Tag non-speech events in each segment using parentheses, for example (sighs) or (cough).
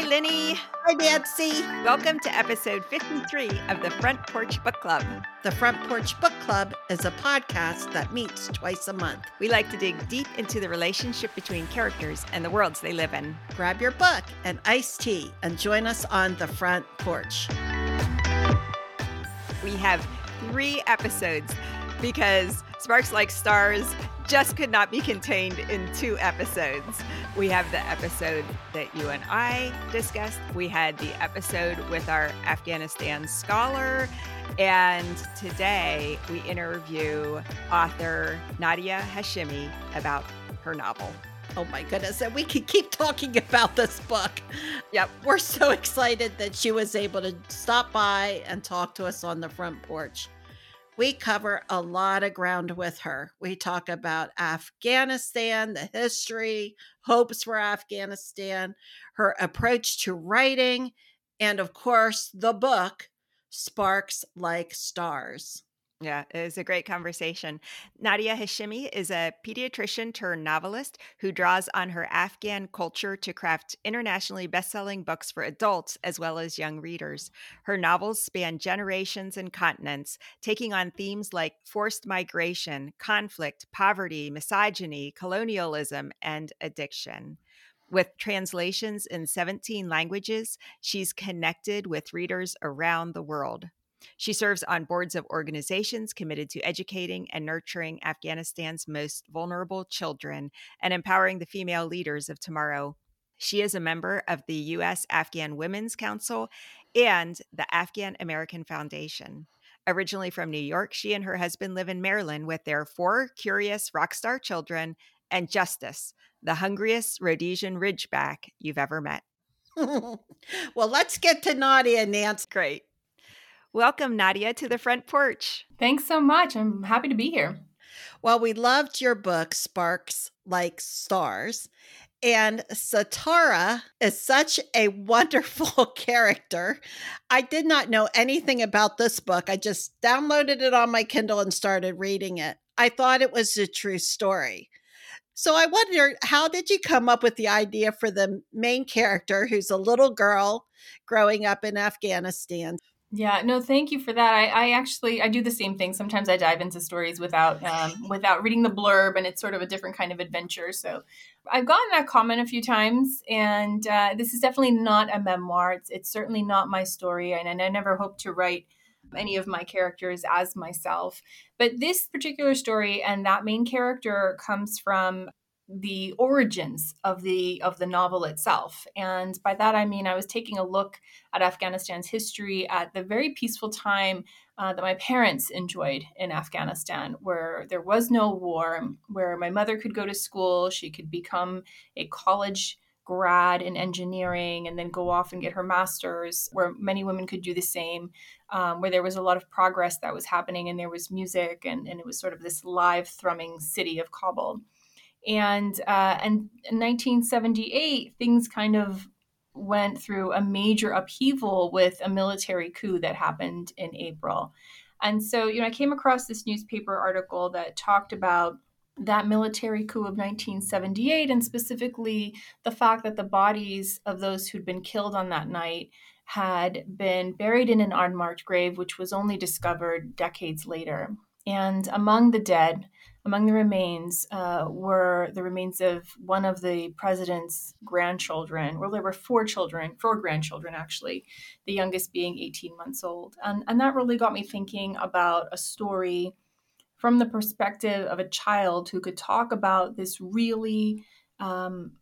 Hi, Lenny. Hi, Nancy. Welcome to episode 53 of the Front Porch Book Club. The Front Porch Book Club is a podcast that meets twice a month. We like to dig deep into the relationship between characters and the worlds they live in. Grab your book and iced tea and join us on the front porch. We have three episodes because Sparks Like Stars just could not be contained in two episodes. We have the episode that you and I discussed. We had the episode with our Afghanistan scholar. And today we interview author Nadia Hashimi about her novel. Oh my goodness. And we could keep talking about this book. Yep. We're so (laughs) excited that she was able to stop by and talk to us on the front porch we cover a lot of ground with her. We talk about Afghanistan, the history, hopes for Afghanistan, her approach to writing, and of course, the book, Sparks Like Stars. Yeah, it was a great conversation. Nadia Hashimi is a pediatrician turned novelist who draws on her Afghan culture to craft internationally best-selling books for adults as well as young readers. Her novels span generations and continents, taking on themes like forced migration, conflict, poverty, misogyny, colonialism, and addiction. With translations in 17 languages, she's connected with readers around the world. She serves on boards of organizations committed to educating and nurturing Afghanistan's most vulnerable children and empowering the female leaders of tomorrow. She is a member of the U.S. Afghan Women's Council and the Afghan American Foundation. Originally from New York, she and her husband live in Maryland with their four curious rock star children and Justice, the hungriest Rhodesian Ridgeback you've ever met. (laughs) well, let's get to Nadia, Nance. Great. Welcome, Nadia, to the front porch. Thanks so much. I'm happy to be here. Well, we loved your book, Sparks Like Stars. And Sitara is such a wonderful (laughs) character. I did not know anything about this book. I just downloaded it on my Kindle and started reading it. I thought it was a true story. So I wonder, how did you come up with the idea for the main character who's a little girl growing up in Afghanistan? Yeah, no, thank you for that. I, I actually I do the same thing. Sometimes I dive into stories without um, without reading the blurb, and it's sort of a different kind of adventure. So I've gotten that comment a few times, and uh, this is definitely not a memoir. It's it's certainly not my story, and, and I never hope to write any of my characters as myself. But this particular story and that main character comes from the origins of the of the novel itself. And by that i mean i was taking a look at afghanistan's history at the very peaceful time uh, that my parents enjoyed in afghanistan where there was no war where my mother could go to school she could become a college grad in engineering and then go off and get her master's, where many women could do the same, um, where there was a lot of progress that was happening and there was music and, and it was sort of this live thrumming city of Kabul and uh, and in 1978 things kind of went through a major upheaval with a military coup that happened in April. And so, you know, I came across this newspaper article that talked about that military coup of 1978 and specifically the fact that the bodies of those who'd been killed on that night had been buried in an unmarked grave, which was only discovered decades later. And among the dead, among the remains uh, were the remains of one of the president's grandchildren. Well, there were four children, four grandchildren actually, the youngest being 18 months old. And, and that really got me thinking about a story from the perspective of a child who could talk about this really um,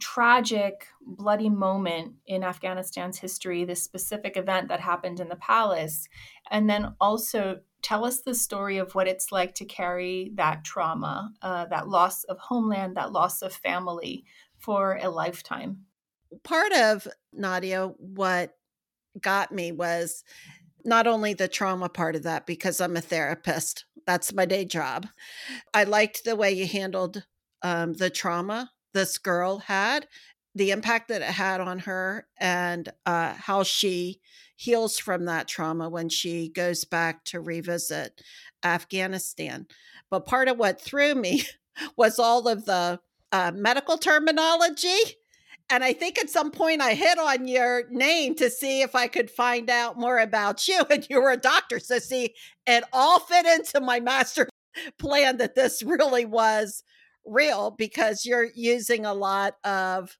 tragic, bloody moment in Afghanistan's history, this specific event that happened in the palace, and then also tell us the story of what it's like to carry that trauma, uh, that loss of homeland, that loss of family for a lifetime. Part of Nadia, what got me was not only the trauma part of that, because I'm a therapist, that's my day job. I liked the way you handled um, the trauma this girl had, the impact that it had on her, and uh, how she heals from that trauma when she goes back to revisit Afghanistan. But part of what threw me (laughs) was all of the uh, medical terminology And I think at some point I hit on your name to see if I could find out more about you. (laughs) And you were a doctor. So, see, it all fit into my master (laughs) plan that this really was real because you're using a lot of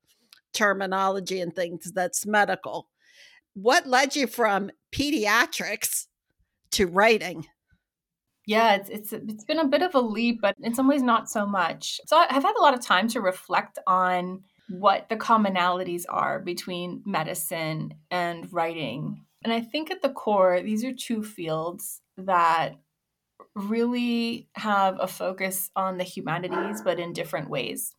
terminology and things that's medical. What led you from pediatrics to writing? Yeah, it's it's it's been a bit of a leap, but in some ways not so much. So I've had a lot of time to reflect on what the commonalities are between medicine and writing. And I think at the core, these are two fields that really have a focus on the humanities, but in different ways.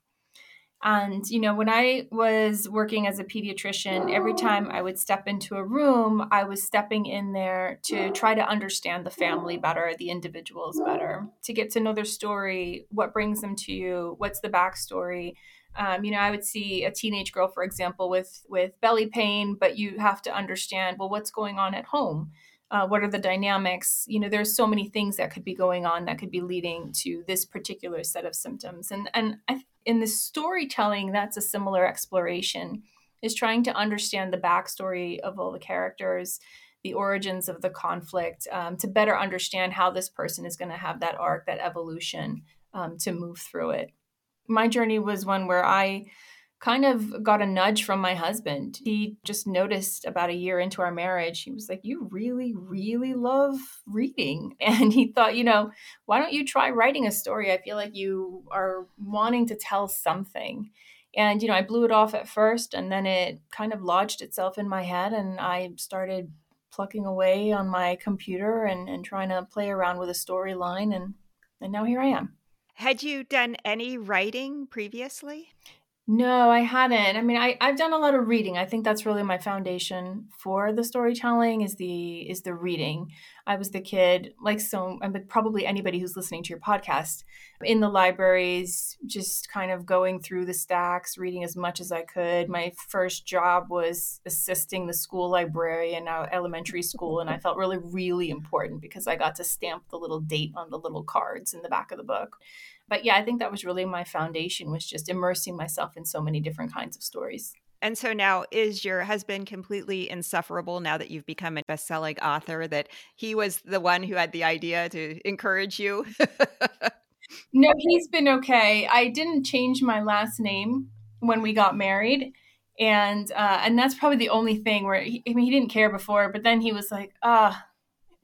And, you know, when I was working as a pediatrician, every time I would step into a room, I was stepping in there to try to understand the family better, the individuals better, to get to know their story, what brings them to you, what's the backstory. Um, you know, I would see a teenage girl, for example, with with belly pain, but you have to understand, well, what's going on at home? Uh, what are the dynamics? You know there's so many things that could be going on that could be leading to this particular set of symptoms. And and I, in the storytelling that's a similar exploration is trying to understand the backstory of all the characters the origins of the conflict um, to better understand how this person is going to have that arc that evolution um, to move through it. My journey was one where i kind of got a nudge from my husband. He just noticed about a year into our marriage, he was like, You really, really love reading. (laughs) And he thought, you know, why don't you try writing a story? I feel like you are wanting to tell something. And, you know, I blew it off at first and then it kind of lodged itself in my head and I started plucking away on my computer and, and trying to play around with a storyline and and now here I am. Had you done any writing previously? No, I hadn't. I mean, I, I've done a lot of reading. I think that's really my foundation for the storytelling is the is the reading. I was the kid, like so mean, probably anybody who's listening to your podcast, in the libraries, just kind of going through the stacks, reading as much as I could. My first job was assisting the school librarian at elementary school, and I felt really, really important because I got to stamp the little date on the little cards in the back of the book but yeah, I think that was really my foundation was just immersing myself in so many different kinds of stories. And so now is your husband completely insufferable now that you've become a best-selling author that he was the one who had the idea to encourage you? (laughs) no, he's been okay. I didn't change my last name when we got married. And uh, and that's probably the only thing where he, I mean he didn't care before, but then he was like, "Ah, oh,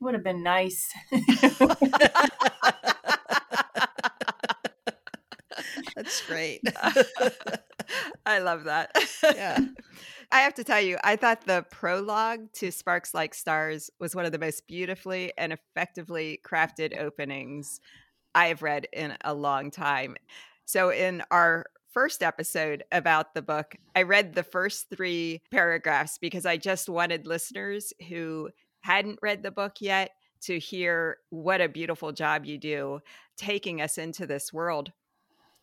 would have been nice." (laughs) (laughs) That's great. (laughs) I love that. Yeah. (laughs) I have to tell you, I thought the prologue to Sparks Like Stars was one of the most beautifully and effectively crafted openings I have read in a long time. So, in our first episode about the book, I read the first three paragraphs because I just wanted listeners who hadn't read the book yet to hear what a beautiful job you do taking us into this world.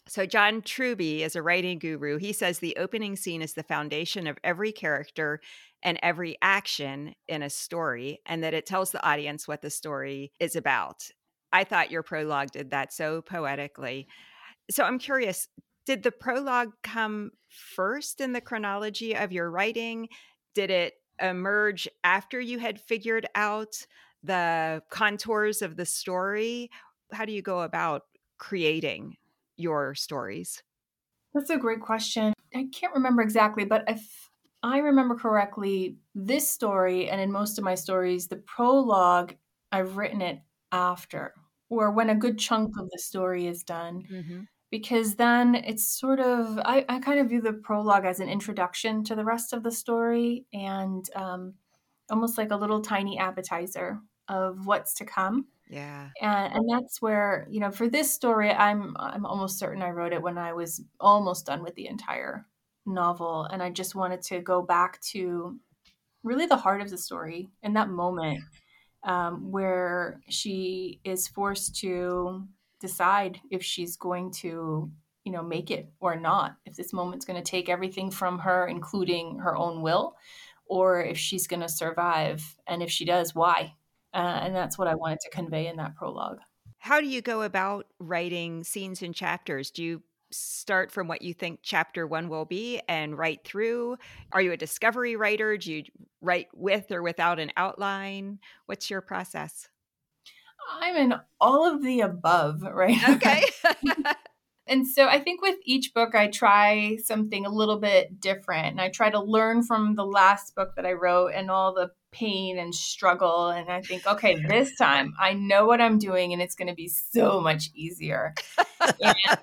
So, John Truby is a writing guru. He says the opening scene is the foundation of every character and every action in a story, and that it tells the audience what the story is about. I thought your prologue did that so poetically. So, I'm curious did the prologue come first in the chronology of your writing? Did it emerge after you had figured out the contours of the story? How do you go about creating your stories? That's a great question. I can't remember exactly, but if I remember correctly, this story and in most of my stories, the prologue, I've written it after or when a good chunk of the story is done. Mm-hmm. Because then it's sort of, I, I, kind of view the prologue as an introduction to the rest of the story and um, almost like a little tiny appetizer of what's to come. Yeah. And and that's where, you know, for this story I'm I'm almost certain I wrote it when I was almost done with the entire novel and I just wanted to go back to really the heart of the story in that moment um, where she is forced to decide if she's going to you know make it or not if this moment's going to take everything from her including her own will or if she's going to survive and if she does why uh, and that's what I wanted to convey in that prologue. How do you go about writing scenes and chapters? Do you start from what you think chapter one will be and write through? Are you a discovery writer? Do you write with or without an outline? What's your process? I'm in all of the above, right? Okay. (laughs) (laughs) and so I think with each book, I try something a little bit different. And I try to learn from the last book that I wrote and all the pain and struggle. And I think, okay, this time I know what I'm doing and it's going to be so much easier. and,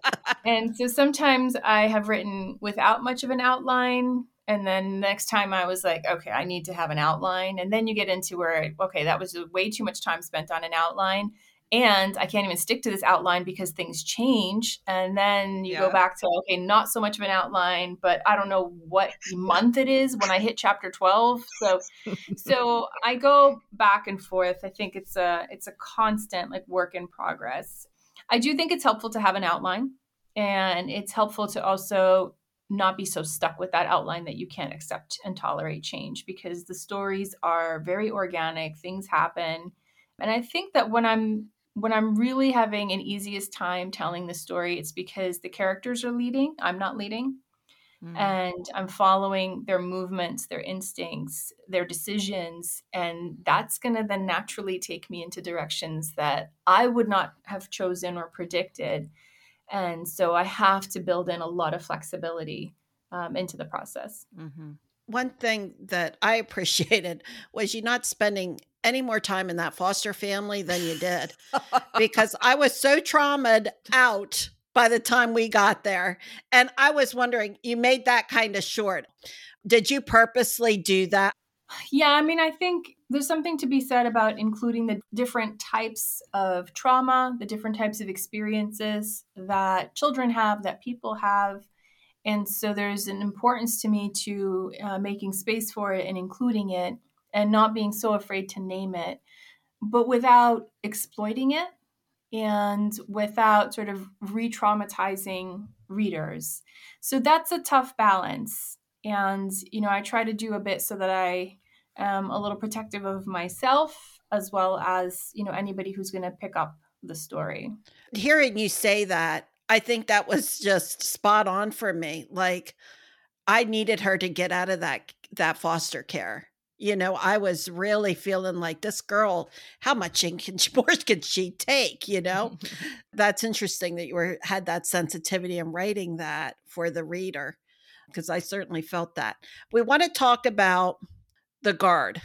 and so sometimes I have written without much of an outline and then next time I was like, okay, I need to have an outline. And then you get into where, okay, that was way too much time spent on an outline. And I can't even stick to this outline because things change. And then you yeah. go back to, okay, not so much of an outline, but I don't know what month it is when I hit chapter 12. So, so I go back and forth. I think it's a, it's a constant like work in progress. I do think it's helpful to have an outline and it's helpful to also not be so stuck with that outline that you can't accept and tolerate change because the stories are very organic things happen and i think that when i'm when i'm really having an easiest time telling the story it's because the characters are leading i'm not leading mm. and i'm following their movements their instincts their decisions and that's going to then naturally take me into directions that i would not have chosen or predicted and so I have to build in a lot of flexibility um, into the process. Mm-hmm. One thing that I (laughs) appreciated was you not spending any more time in that foster family than you did (laughs) because I was so traumatized out by the time we got there. And I was wondering, you made that kind of short. Did you purposely do that? Yeah, I mean, I think there's something to be said about including the different types of trauma, the different types of experiences that children have, that people have. And so there's an importance to me to uh, making space for it and including it and not being so afraid to name it, but without exploiting it and without sort of re traumatizing readers. So that's a tough balance. And you know i try to do a bit so that i am a little protective of myself as well as you know anybody who's going to pick up the story. Hearing you say that i think that was just spot on for me. Like i needed her to get out of that that foster care you know i was really feeling like this girl how much can (laughs) more can she take you know (laughs) that's interesting that you were had that sensitivity in writing that for the reader because I certainly felt that. We want to talk about the guard.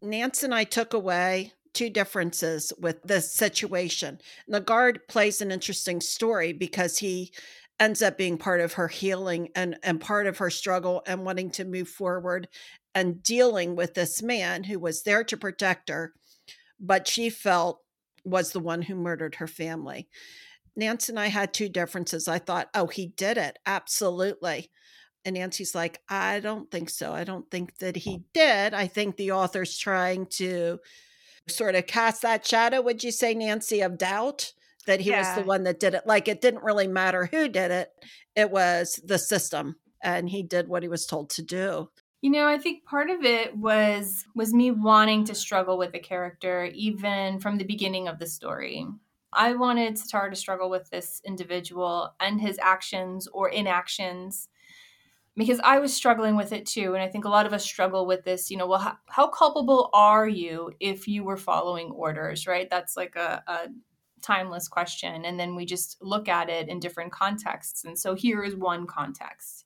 Nance and I took away two differences with this situation. And the guard plays an interesting story because he ends up being part of her healing and, and part of her struggle and wanting to move forward and dealing with this man who was there to protect her, but she felt was the one who murdered her family. Nancy and I had two differences. I thought, oh, he did it. Absolutely. And Nancy's like, I don't think so. I don't think that he did. I think the author's trying to sort of cast that shadow, would you say, Nancy, of doubt that he yeah. was the one that did it? Like it didn't really matter who did it, it was the system. And he did what he was told to do. You know, I think part of it was was me wanting to struggle with the character even from the beginning of the story. I wanted Sitara to struggle with this individual and his actions or inactions because I was struggling with it too. And I think a lot of us struggle with this, you know, well, how, how culpable are you if you were following orders, right? That's like a, a timeless question. And then we just look at it in different contexts. And so here is one context.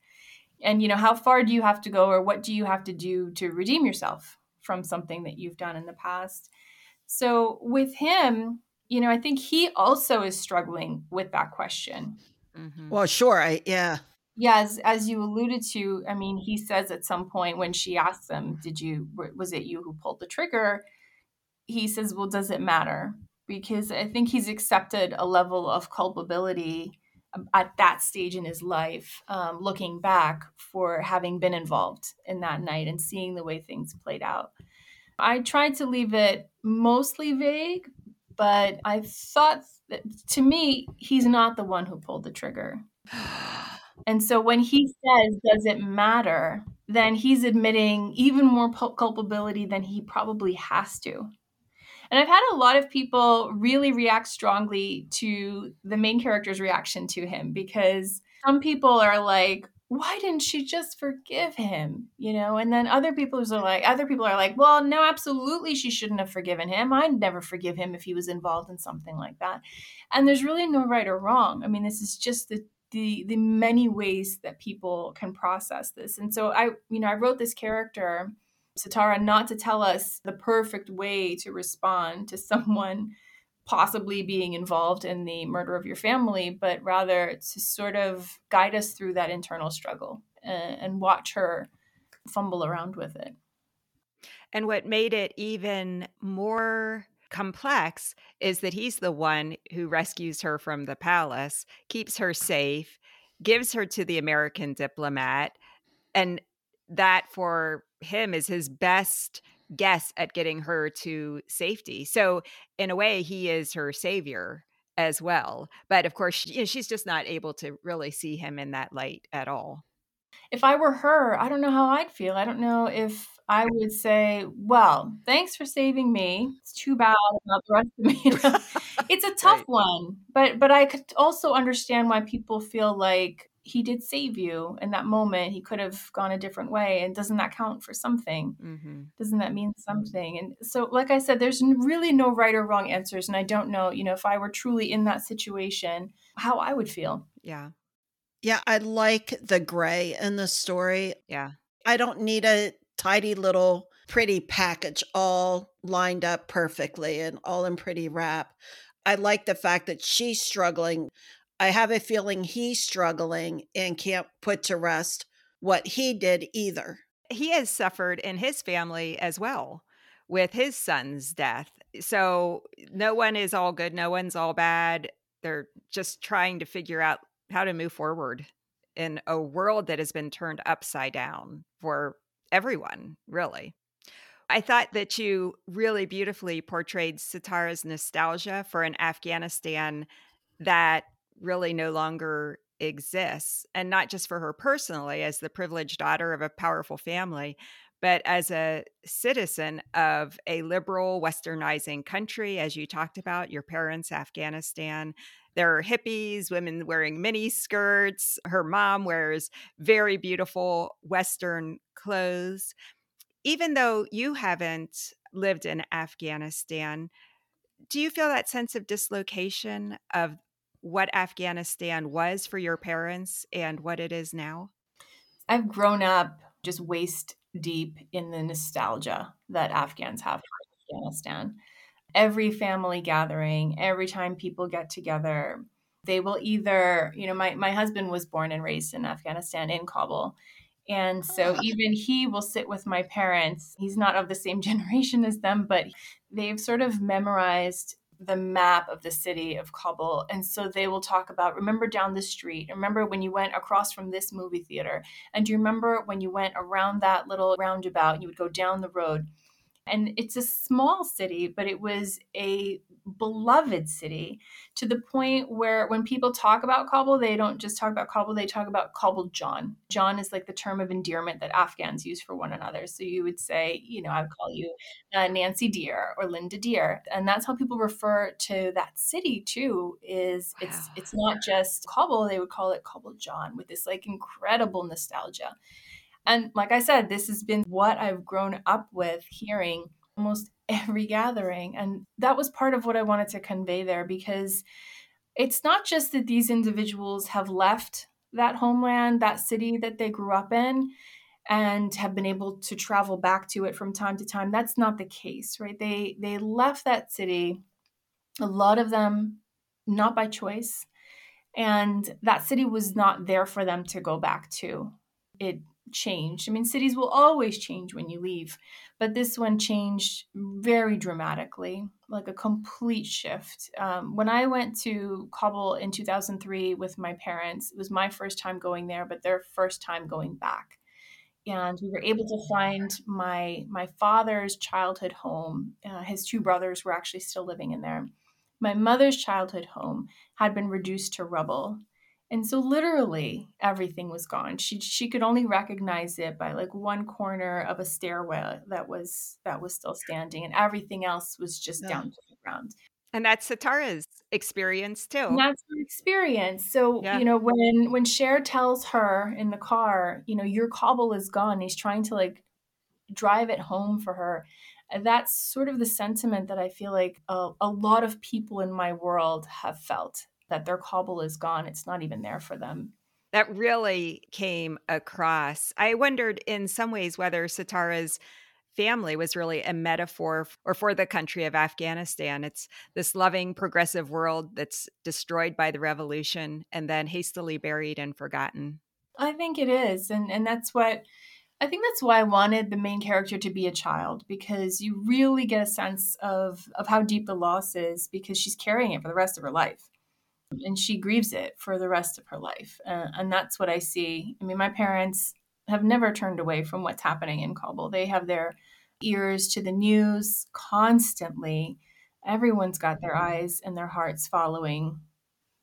And, you know, how far do you have to go or what do you have to do to redeem yourself from something that you've done in the past? So with him, you know, I think he also is struggling with that question. Mm-hmm. Well, sure. I, yeah yeah as, as you alluded to i mean he says at some point when she asks him did you was it you who pulled the trigger he says well does it matter because i think he's accepted a level of culpability at that stage in his life um, looking back for having been involved in that night and seeing the way things played out i tried to leave it mostly vague but i thought that to me he's not the one who pulled the trigger (sighs) And so when he says, does it matter? Then he's admitting even more culpability than he probably has to. And I've had a lot of people really react strongly to the main character's reaction to him because some people are like, why didn't she just forgive him? You know and then other people are like other people are like well no absolutely she shouldn't have forgiven him. I'd never forgive him if he was involved in something like that. And there's really no right or wrong. I mean this is just the the the many ways that people can process this. And so i you know i wrote this character Sitara not to tell us the perfect way to respond to (laughs) someone possibly being involved in the murder of your family, but rather to sort of guide us through that internal struggle and, and watch her fumble around with it. And what made it even more complex is that he's the one who rescues her from the palace, keeps her safe, gives her to the American diplomat, and that for him is his best guess at getting her to safety. So, in a way, he is her savior as well. But of course, you know, she's just not able to really see him in that light at all. If I were her, I don't know how I'd feel. I don't know if I would say, "Well, thanks for saving me. It's too bad about the rest of me." (laughs) (laughs) it's a tough right. one, but but I could also understand why people feel like he did save you in that moment he could have gone a different way and doesn't that count for something? Mm-hmm. doesn't that mean something? And so like i said there's really no right or wrong answers and i don't know you know if i were truly in that situation how i would feel. Yeah. Yeah i like the gray in the story. Yeah. I don't need a tidy little pretty package all lined up perfectly and all in pretty wrap. I like the fact that she's struggling I have a feeling he's struggling and can't put to rest what he did either. He has suffered in his family as well with his son's death. So no one is all good, no one's all bad. They're just trying to figure out how to move forward in a world that has been turned upside down for everyone, really. I thought that you really beautifully portrayed Sitara's nostalgia for an Afghanistan that really no longer exists. And not just for her personally, as the privileged daughter of a powerful family, but as a citizen of a liberal, westernizing country, as you talked about, your parents, Afghanistan. There are hippies, women wearing mini skirts. Her mom wears very beautiful Western clothes. Even though you haven't lived in Afghanistan, do you feel that sense of dislocation of what Afghanistan was for your parents and what it is now? I've grown up just waist deep in the nostalgia that Afghans have for Afghanistan. Every family gathering, every time people get together, they will either, you know, my, my husband was born and raised in Afghanistan in Kabul. And so ah. even he will sit with my parents. He's not of the same (laughs) generation as them, but they've sort of memorized the map of the city of Kabul. And so they will talk about remember down the street, remember when you went across from this movie theater, and do you remember when you went around that little roundabout you would go down the road? And it's a small city, but it was a beloved city to the point where when people talk about Kabul, they don't just talk about Kabul, they talk about Kabul John. John is like the term of endearment that Afghans use for one another. So you would say, you know, I would call you uh, Nancy Dear or Linda Dear. And that's how people refer to that city too, is wow. it's it's not just Kabul, they would call it Kabul John with this like incredible nostalgia. And like I said, this has been what I've grown up with hearing almost (laughs) every gathering. And that was part of what I wanted to convey there because it's not just that these individuals have left that homeland, that city that they grew up in, and have been able to travel back to it from time to time. That's not the case, right? They they left that city, a lot of them not by choice, and that city was not there for them to go back to. It changed. I mean, cities will always change when you leave, but this one changed very dramatically, like a complete shift. Um, when I went to Kabul in 2003 with my parents, it was my first time going there, but their first time going back. And we were able to find my my father's childhood home. Uh, his two brothers were actually still living in there. My mother's childhood home had been reduced to rubble And so literally everything was gone. She she could only recognize it by like one corner of a stairwell that was that was still standing and everything else was just yeah. down to the ground. And that's Sitara's experience too. And that's her experience. So, yeah. you know, when when Shair tells her in the car, you know, your Kabul is gone, he's trying to like drive it home for her. Uh, that's sort of the sentiment that I feel like a, a lot of people in my world have felt that their Kabul is gone. It's not even there for them. That really came across. I wondered in some ways whether Sitara's family was really a metaphor or for the country of Afghanistan. It's this loving, progressive world that's destroyed by the revolution and then hastily buried and forgotten. I think it is. And and that's what I think that's why I wanted the main character to be a child because you really get a sense of of how deep the loss is because she's carrying it for the rest of her life and she grieves it for the rest of her life. Uh, and that's what I see. I mean, my parents have never turned away from what's happening in Kabul. They have their ears to the news constantly. Everyone's got their eyes and their hearts following,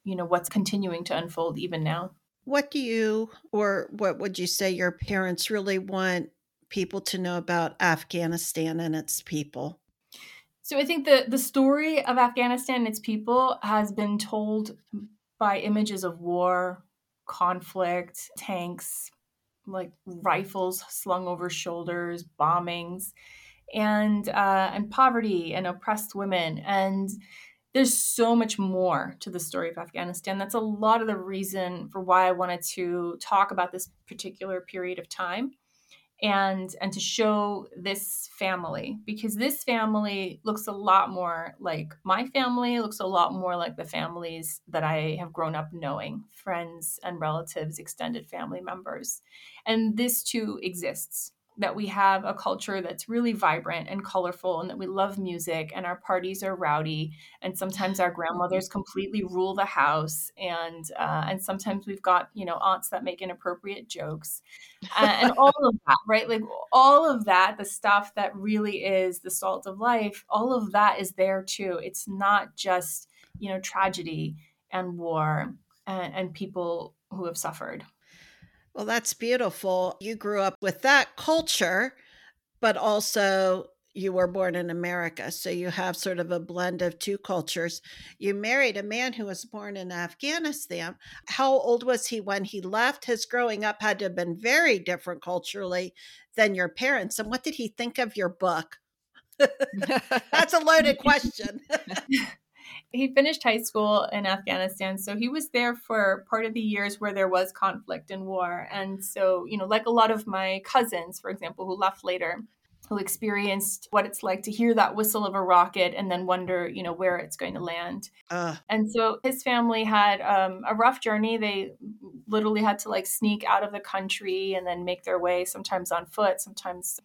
you know, what's continuing to unfold even now. What do you, or what would you say your parents really want people to know about Afghanistan and its people? So I think the the story of Afghanistan and its people has been told by images of war, conflict, tanks, like rifles slung over shoulders, bombings, and uh, and poverty and oppressed women. And there's so much more to the story of Afghanistan. That's a lot of the reason for why I wanted to talk about this particular period of time and and to show this family because this family looks a lot more like my family looks a lot more like the families that i have grown up knowing friends and relatives extended family members. And this too exists that we have a culture that's really vibrant and colorful and that we love music and our parties are rowdy and sometimes our grandmothers completely rule the house and uh, and sometimes we've got you know aunts that make inappropriate jokes uh, and (laughs) all of that right? Like all of that the stuff that really is the salt of life all of that is there too. It's not just you know tragedy and war and, and people who have suffered well, that's beautiful. You grew up with that culture, but also you were born in America. So you have sort of a blend of two cultures. You married a man who was born in Afghanistan. How old was he when he left? His growing up had to have been very different culturally than your parents. And what did he think of your book? (laughs) (laughs) That's a loaded question. (laughs) he finished high school in Afghanistan, so he was there for part of the years where there was conflict and war. And so, you know, like a lot of my cousins, for example, who left later, who experienced what it's like to hear that whistle of a rocket and then wonder, you know, where it's going to land. Uh. And so his family had um, a rough journey. They literally had to like sneak out of the country and then make their way, sometimes on foot, sometimes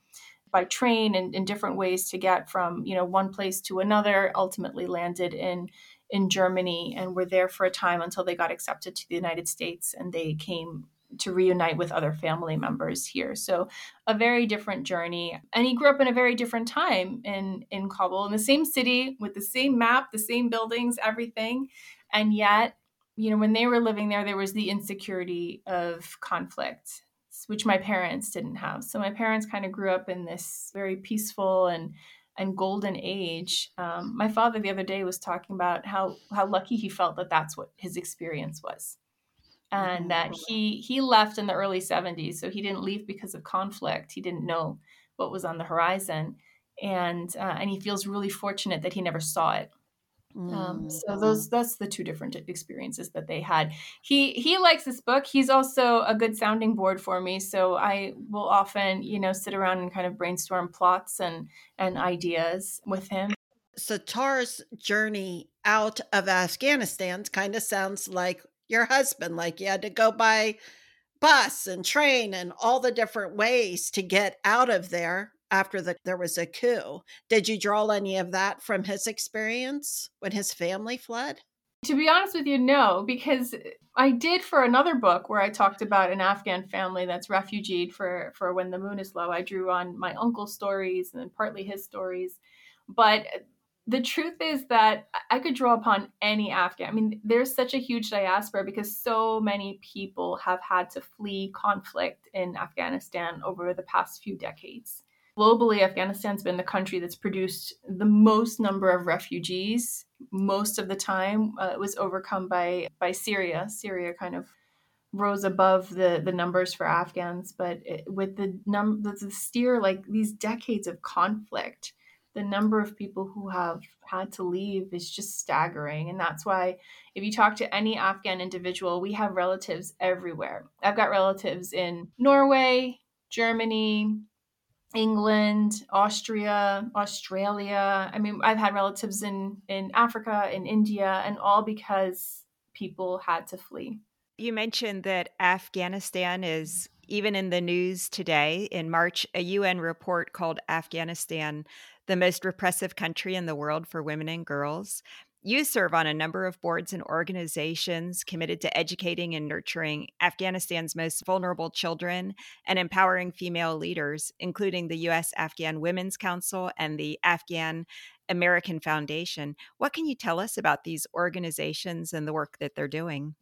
by train and in different ways to get from you know one place to another ultimately landed in in Germany and were there for a time until they got accepted to the United States and they came to reunite with other family members here. So a very different journey. And he grew up in a very different time in in Kabul, in the same city with the same map, the same buildings, everything. And yet, you know, when they were living there, there was the insecurity of conflict which my parents didn't have. So my parents kind of grew up in this very peaceful and and golden age. Um, my father the other day was talking about how how lucky he felt that that's what his experience was, and that mm-hmm. he he left in the early '70s. So he didn't leave because of conflict. He didn't know what was on the horizon, and uh, and he feels really fortunate that he never saw it um, so mm-hmm. those that's the two different experiences that they had. He he likes this book. He's also a good sounding board for me. So I will often, you know, sit around and kind of brainstorm plots and and ideas with him. Sitara's journey out of Afghanistan kind of sounds like your husband. Like you had to go by bus and train and all the different ways to get out of there after the, there was a coup. Did you draw any of that from his experience when his family fled? To be honest with you, no, because uh, I did for another book where I talked about an Afghan family that's refugeed for, for when the moon is low. I drew on my uncle's stories and then partly his stories. But uh, the truth is that I could draw upon any Afghan. I mean, there's such a huge diaspora because so many people have had to flee conflict in Afghanistan over the past few decades. Globally, Afghanistan's been the country that's produced the most number of refugees. Most of the time, uh, it was overcome by by Syria. Syria kind of rose above the the numbers for Afghans, but it, with the num the steer like these decades of conflict, the number of people who have had to leave is just staggering. And that's why, if you talk to any Afghan individual, we have relatives everywhere. I've got relatives in Norway, Germany, England, Austria, Australia. I mean, I've had relatives in, in Africa, in India, and all because people had to flee. You mentioned that Afghanistan is even in the news today. In March, a UN report called Afghanistan the most repressive country in the world for women and girls. You serve on a number of boards and organizations committed to educating and nurturing Afghanistan's most vulnerable children and empowering female leaders, including the U.S. Afghan Women's Council and the Afghan American Foundation. What can you tell us about these organizations and the work that they're doing?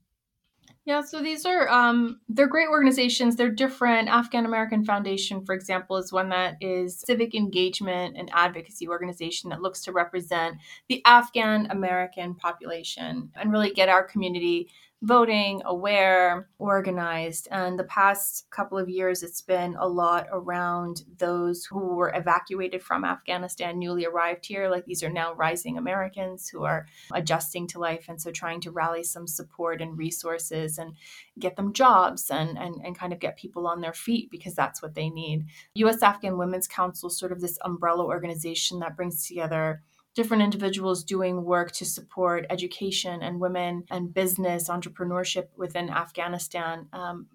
Yeah, so these are um, they're great organizations. They're different. Afghan American Foundation, for example, is one that is civic engagement and advocacy organization that looks to represent the Afghan American population and really get our community voting, aware, organized. And the past couple of years, it's been a lot around those who were evacuated from Afghanistan, newly arrived here. Like these are now rising Americans who are adjusting to life. And so trying to rally some support and resources and get them jobs and, and, and kind of get people on their feet because that's what they need. US Afghan Women's Council, sort of this umbrella organization that brings together different individuals doing work to support education and women and business entrepreneurship within Afghanistan. Um,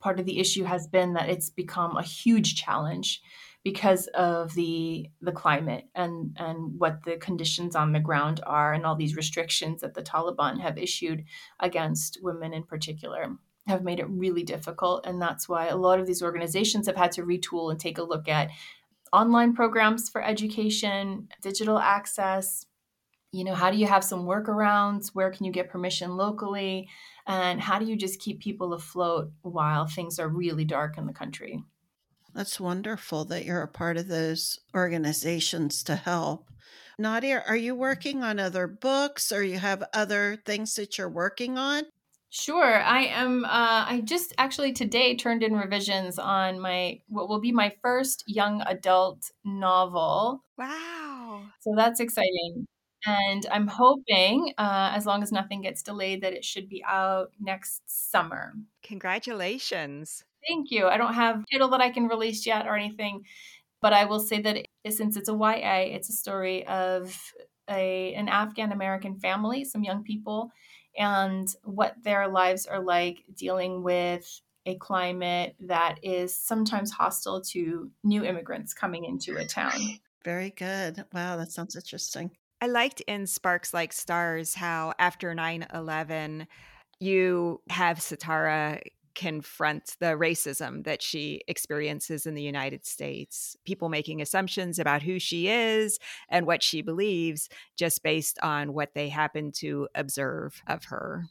part of the issue has been that it's become a huge challenge because of the the climate and and what the conditions on the ground are and all these restrictions that the Taliban have issued against women in particular have made it really difficult and that's why a lot of these organizations have had to retool and take a look at online programs for education, digital access. You know, how do you have some workarounds? Where can you get permission locally? And how do you just keep people afloat while things are really dark in the country? That's wonderful that you're a part of those organizations to help. Nadia, are you working on other books or you have other things that you're working on? Sure. I am. Uh, I just actually today turned in revisions on my what will be my first young adult novel. Wow. So that's exciting. And I'm hoping, uh, as long as nothing gets delayed, that it should be out next summer. Congratulations. Thank you. I don't have title that I can release yet or anything, but I will say that it, since it's a YA, it's a story of a an Afghan American family, some young people and what their lives are like dealing with a climate that is sometimes hostile to new immigrants coming into a town. Very good. Wow, that sounds interesting. I liked in Sparks Like Stars how after 9 11, you have Sitara confront the racism that she experiences in the United States. People making assumptions about who she is and what she believes just based on what they happen to observe of her.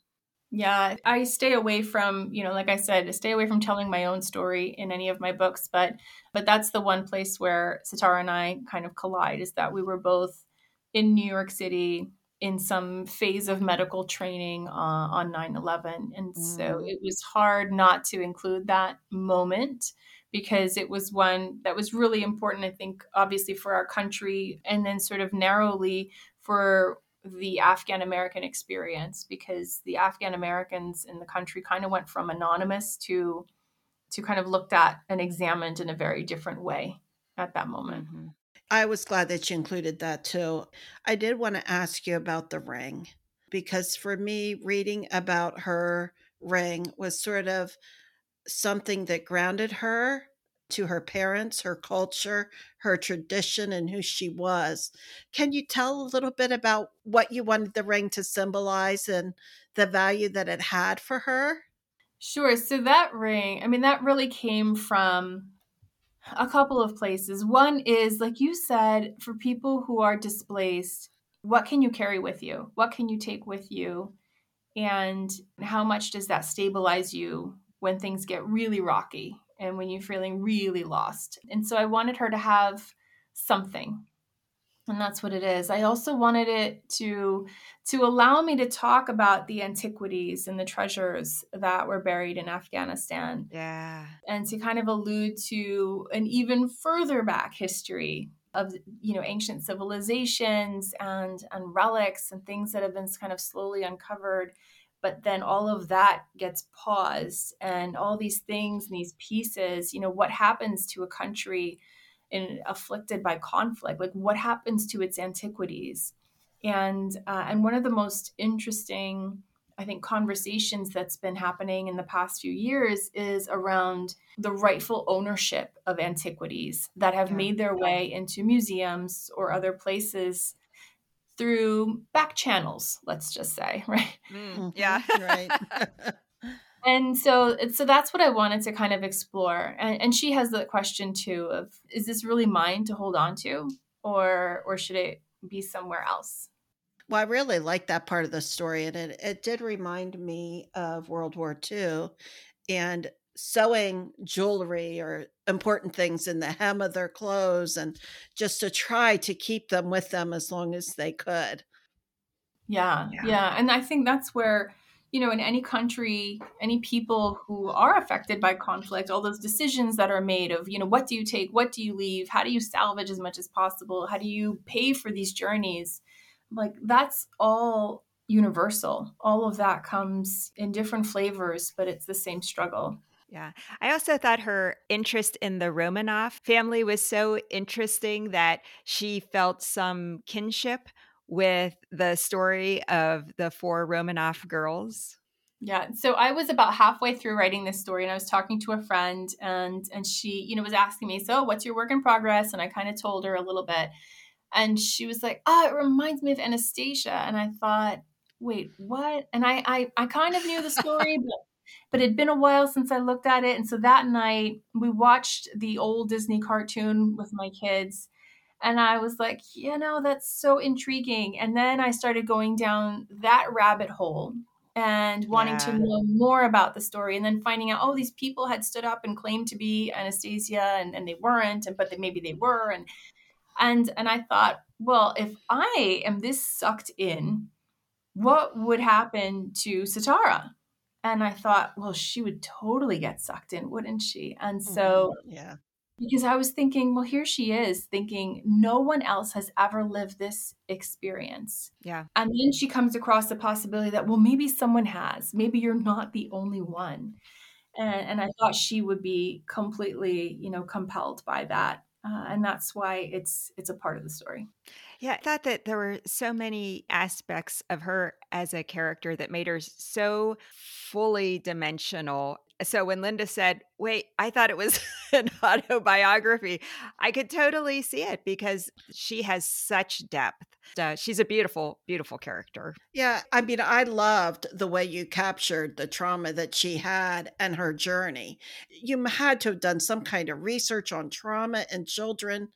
Yeah, I stay away from, you know, like I said, stay away from telling my own story in any of my books, but but that's the one place where Sitara and I kind of collide is that we were both in New York City in some phase of medical training uh, on 9 11. And mm. so it was hard not to include that moment because it was one that was really important, I think, obviously for our country, and then sort of narrowly for the Afghan American experience because the Afghan Americans in the country kind of went from anonymous to to kind of looked at and examined in a very different way at that moment. Mm-hmm. I was glad that you included that too. I did want to ask you about the ring because for me, reading about her ring was sort of something that grounded her to her parents, her culture, her tradition, and who she was. Can you tell a little bit about what you wanted the ring to symbolize and the value that it had for her? Sure. So that ring, I mean, that really came from A couple of places. One is, like you said, for people who are displaced, what can you carry with you? What can you take with you? And how much does that stabilize you when things get really rocky and when you're feeling really lost? And so I wanted her to have something and that's what it is. I also wanted it to to allow me to talk about the antiquities and the treasures that were buried in afghanistan yeah. and to kind of allude to an even further back history of you know ancient civilizations and and relics and things that have been kind of slowly uncovered. But then all of that gets paused and all these things and these pieces you know what happens to a country and afflicted by conflict like what happens to its antiquities? And uh, and one of the most interesting i think conversations that's been happening in the past few years is around the rightful ownership of antiquities that have yeah. made their way into museums or other places through back channels let's just say (laughs) right? Mm, yeah. Right (laughs) and so so that's what i wanted to kind of explore and, and she has the question too of is this really mine to hold on to or or should it be somewhere else well i really like that part of the story and it, it did remind me of world war ii and sewing jewelry or important things in the hem of their clothes and just to try to keep them with them as long as they could yeah, yeah. yeah. And I think that's where you know, in any country, any people who are affected by conflict, all those decisions that are made of, you know, what do you take, what do you leave, how do you salvage as much as possible, how do you pay for these journeys, like that's all universal. All of that comes in different flavors, but it's the same struggle. Yeah. I also thought her interest in the Romanov family was so interesting that she felt some kinship with the story of the four Romanov girls? Yeah, so I was about halfway through writing this story and I was talking to a friend and and she, you know, was asking me, "So, what's your work in progress?" and I kind of told her a little bit. And she was like, "Oh, it reminds me of Anastasia." And I thought, "Wait, what?" And I I I kind of knew the story, but but it'd been a while since I looked at it. And so that night we watched the old Disney cartoon with my kids and I was like, you know, that's so intriguing. And then I started going down that rabbit hole and wanting yeah. to know more about the story and then finding out oh these people had stood up and claimed to be anastasia and, and they weren't and but they, maybe they were and and and i thought well if i am this sucked in what would happen to Sitara and i thought well she would totally get sucked in wouldn't she and so mm-hmm. yeah because I was thinking, well, here she is thinking no one else has ever lived this experience. Yeah. And then she comes across the possibility that, well, maybe someone has. Maybe you're not the only one. And, and I thought she would be completely, you know, compelled by that. Uh, and that's why it's it's a part of the story. Yeah, I thought that there were so many aspects of her as a character that made her so fully dimensional so when Linda said, "Wait, I thought it was an (laughs) autobiography," I could totally see it because she has such depth. Uh, she's a beautiful, beautiful character. Yeah, I mean, I loved the way you captured the trauma that she had and her journey. You had to have done some kind of research on trauma and children.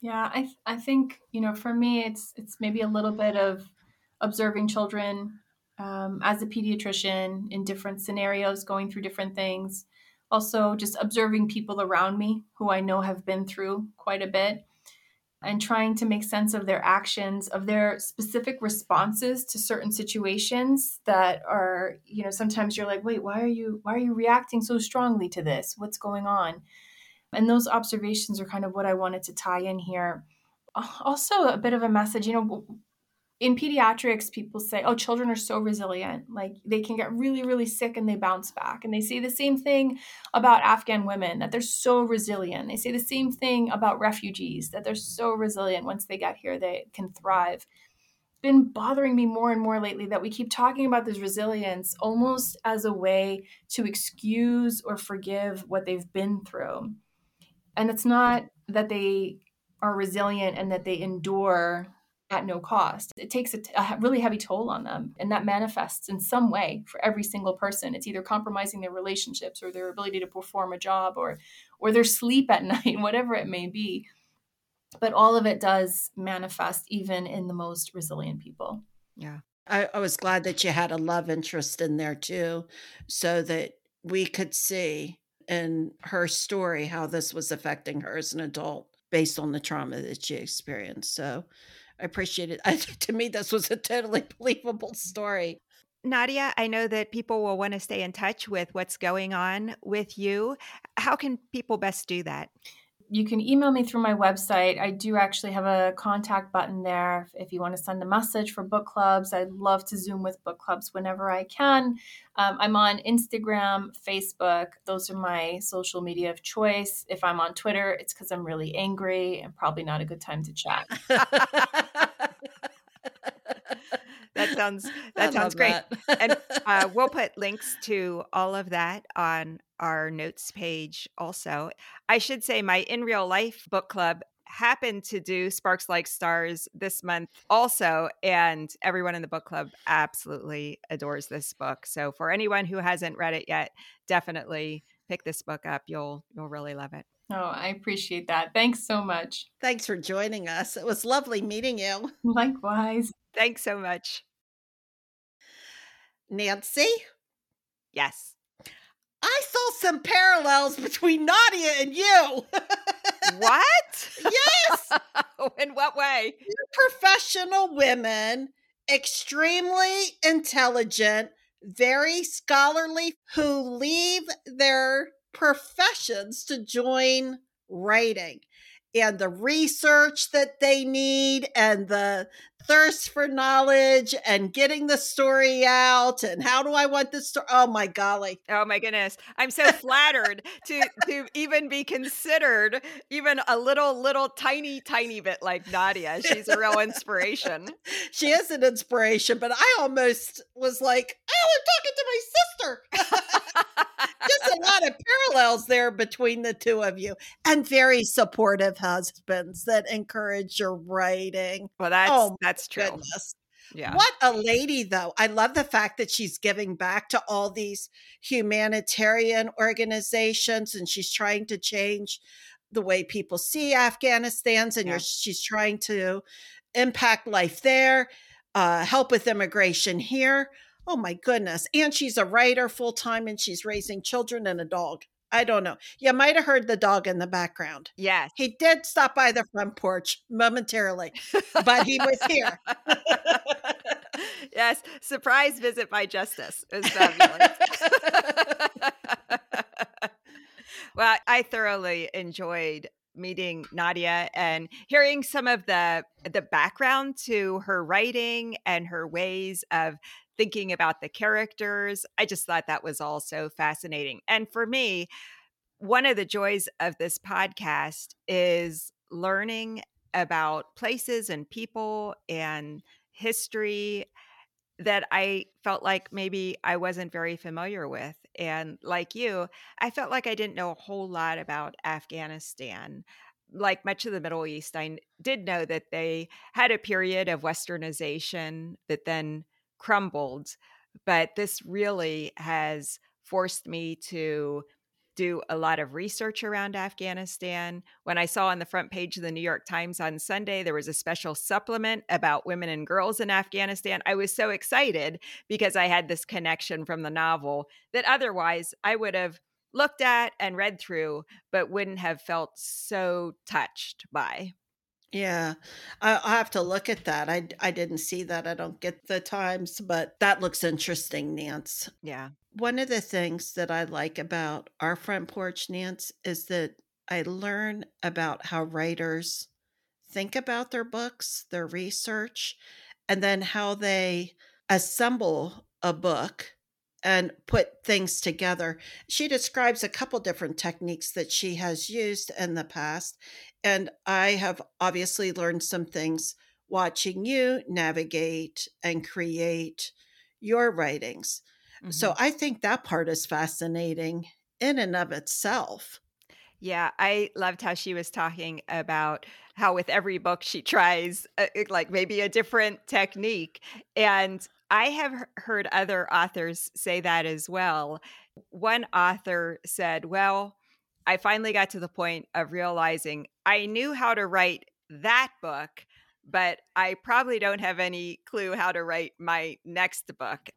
Yeah, I I think you know, for me, it's it's maybe a little bit of observing children um, as a pediatrician in different scenarios, going through different things. Also, just observing people around me who I know have been through quite a bit and trying to make sense of their actions, of their specific responses to certain situations that are, you know, sometimes you're like, wait, why are you why are you reacting so strongly to this? What's going on? And those observations are kind of what I wanted to tie in here. Uh, also, a bit of a message, you know, in pediatrics, people say, oh, children are so resilient. Like they can get really, really sick and they bounce back. And they say the same thing about Afghan women, that they're so resilient. They say the same thing about refugees, that they're so resilient. Once they get here, they can thrive. It's been bothering me more and more lately that we keep talking about this resilience almost as a way to excuse or forgive what they've been through. And it's not that they are resilient and that they endure at no cost. It takes a, t- a really heavy toll on them, and that manifests in some way for every single person. It's either compromising their relationships or their ability to perform a job or or their sleep at (laughs) night, whatever it may be. But all of it does manifest even in the most resilient people. Yeah. I, I was glad that you had a love interest in there too, so that we could see in her story how this was affecting her as an adult based on the trauma that she experienced. So I appreciate it. (laughs) To me, this was a totally (laughs) believable story. Nadia, I know that people will want to stay in touch with what's going on with you. How can people best do that? You can email me through my website. I do actually have a contact button there if you want to send a message for book clubs. I'd love to Zoom with book clubs whenever I can. Um, I'm on Instagram, Facebook. Those are my social media of choice. If I'm on Twitter, it's because I'm really angry and probably not a good time to chat. (laughs) that sounds (laughs) that sounds great. That. and uh, we'll (laughs) put links to all of that on our notes page also. I should say my in real life book club happened to do Sparks Like Stars this month also and everyone in the book club absolutely adores this book. So for anyone who hasn't read it yet, definitely pick this book up. You'll you'll really love it. Oh, I appreciate that. Thanks so much. Thanks for joining us. It was lovely meeting you. Likewise. Thanks so much. Nancy? Yes. I saw some parallels between Nadia and you. what? (laughs) yes. (laughs) In what way? Professional women, extremely intelligent, very scholarly, who leave their professions to join writing and the research that they need and the thirst for knowledge and getting the story out and how do I want this story? Oh my golly. Oh my goodness. I'm so flattered to to even be considered even a little little tiny tiny bit like Nadia. She's a real inspiration. (laughs) she is an inspiration, but I almost was like, "Oh, I'm talking to my sister." (laughs) Just a lot of parallels there between the two of you and very supportive husbands that encourage your writing. Well, that's oh, that's true. Goodness. Yeah. What a lady, though. I love the fact that she's giving back to all these humanitarian organizations and she's trying to change the way people see Afghanistan's and yeah. she's trying to impact life there, uh, help with immigration here. Oh my goodness. And she's a writer full time and she's raising children and a dog. I don't know. You might have heard the dog in the background. Yes. He did stop by the front porch momentarily, but he was here. yes. Surprise visit by Justice. It was fabulous. (laughs) well, I thoroughly enjoyed meeting Nadia and hearing some of the the background to her writing and her ways of thinking about the characters. I just thought that was all so fascinating. And for me, one of the joys of this podcast is learning about places and people and history that I felt like maybe I wasn't very familiar with. And like you, I felt like I didn't know a whole lot about Afghanistan. Like much of the Middle East, I did know that they had a period of westernization that then crumbled. But this really has forced me to do a lot of research around Afghanistan. When I saw on the front page of the New York Times on Sunday, there was a special supplement about women and girls in Afghanistan. I was so excited because I had this connection from the novel that otherwise I would have looked at and read through, but wouldn't have felt so touched by. Yeah, I, will have to look at that. I I didn't see that. I don't get the times, but that looks interesting, Nance. Yeah. One of the things that I like about our front porch, Nance, is that I learn about how writers think about their books, their research, and then how they assemble a book and put things together. She describes a couple different techniques that she has used in the past. And I have obviously learned some things watching you navigate and create your writings. Mm-hmm. So I think that part is fascinating in and of itself. Yeah, I loved how she was talking about how with every book she tries uh, like maybe a different technique. And I have heard other authors say that as well. One author said, Well, I finally got to the point of realizing I knew how to write that book, but I probably don't have any clue how to write my next book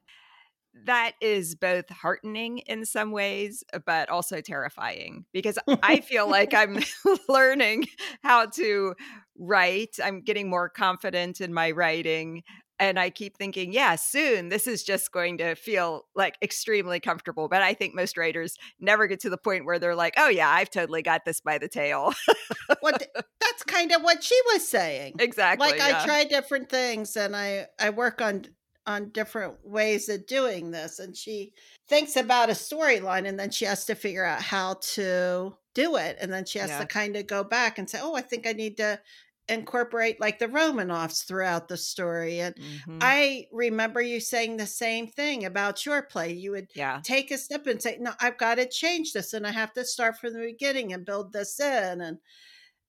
that is both heartening in some ways, but also terrifying because I feel like (laughs) I'm (laughs) learning how to write. I'm getting more confident in my writing. And I keep thinking, yeah, soon this is just going to feel like extremely comfortable. But I think most writers never get to the point where they're like, oh, yeah, I've totally got this by the tail. (laughs) well, that's kind of what she was saying. Exactly. Like yeah. I try different things and I, I work on on different ways of doing this and she thinks about a storyline and then she has to figure out how to do it and then she has yeah. to kind of go back and say oh i think i need to incorporate like the romanovs throughout the story and mm-hmm. i remember you saying the same thing about your play you would yeah. take a step and say no i've got to change this and i have to start from the beginning and build this in and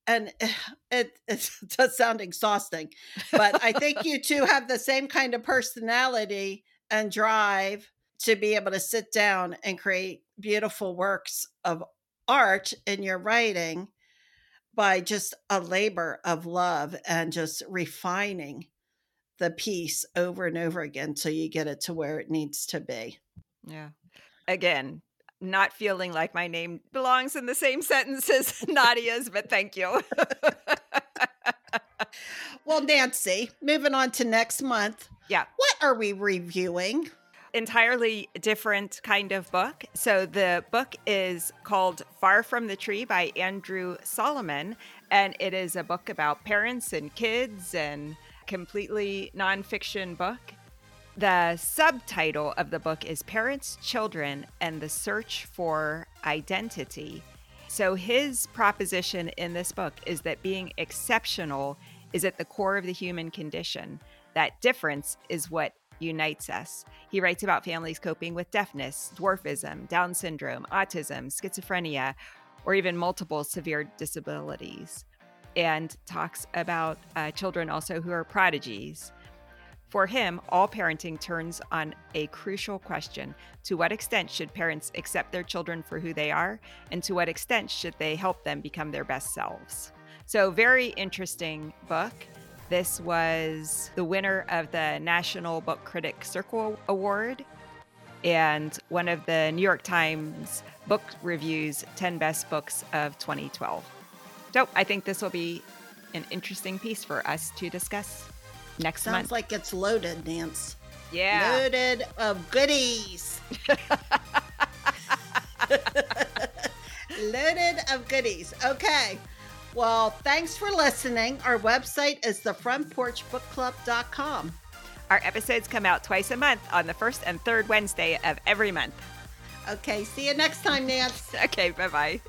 and (sighs) it, (laughs) it does sound exhausting, but I think (laughs) you two have the same kind of personality and drive to be able to sit down and create beautiful works of art in your writing by just a labor of love and just refining the piece over and over again till you get it to where it needs to be. Yeah. Again, not feeling like my name belongs in the same sentence as (laughs) Nadia's, but thank you. well, Nancy, moving on to next month. Yeah. What are we reviewing? Entirely different kind of book. So the book is called Far from the Tree by Andrew Solomon, and it is a book about parents and kids and completely nonfiction book. The subtitle of the book is Parents, Children, and the Search for Identity. So, his proposition in this book is that being exceptional is at the core of the human condition. That difference is what unites us. He writes about families coping with deafness, dwarfism, Down syndrome, autism, schizophrenia, or even multiple severe disabilities, and talks about uh, children also who are prodigies for him, all parenting turns on a crucial question To what extent should parents accept their children for who they are? And to what extent should they help them become their best selves? So, very interesting book. This was the winner of the National Book Critic Circle Award and one of the New York Times Book Review's 10 Best Books of 2012. So, I think this will be an interesting piece for us to discuss next Sounds month. like it's loaded, Nance. Yeah. Loaded of goodies. (laughs) (laughs) loaded of goodies. Okay. Well, thanks for listening. Our website is thefrontporchbookclub.com. Our episodes come out twice a month on the first and third Wednesday of every month. Okay, see you next time, Nance. (laughs) okay, bye bye.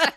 (laughs)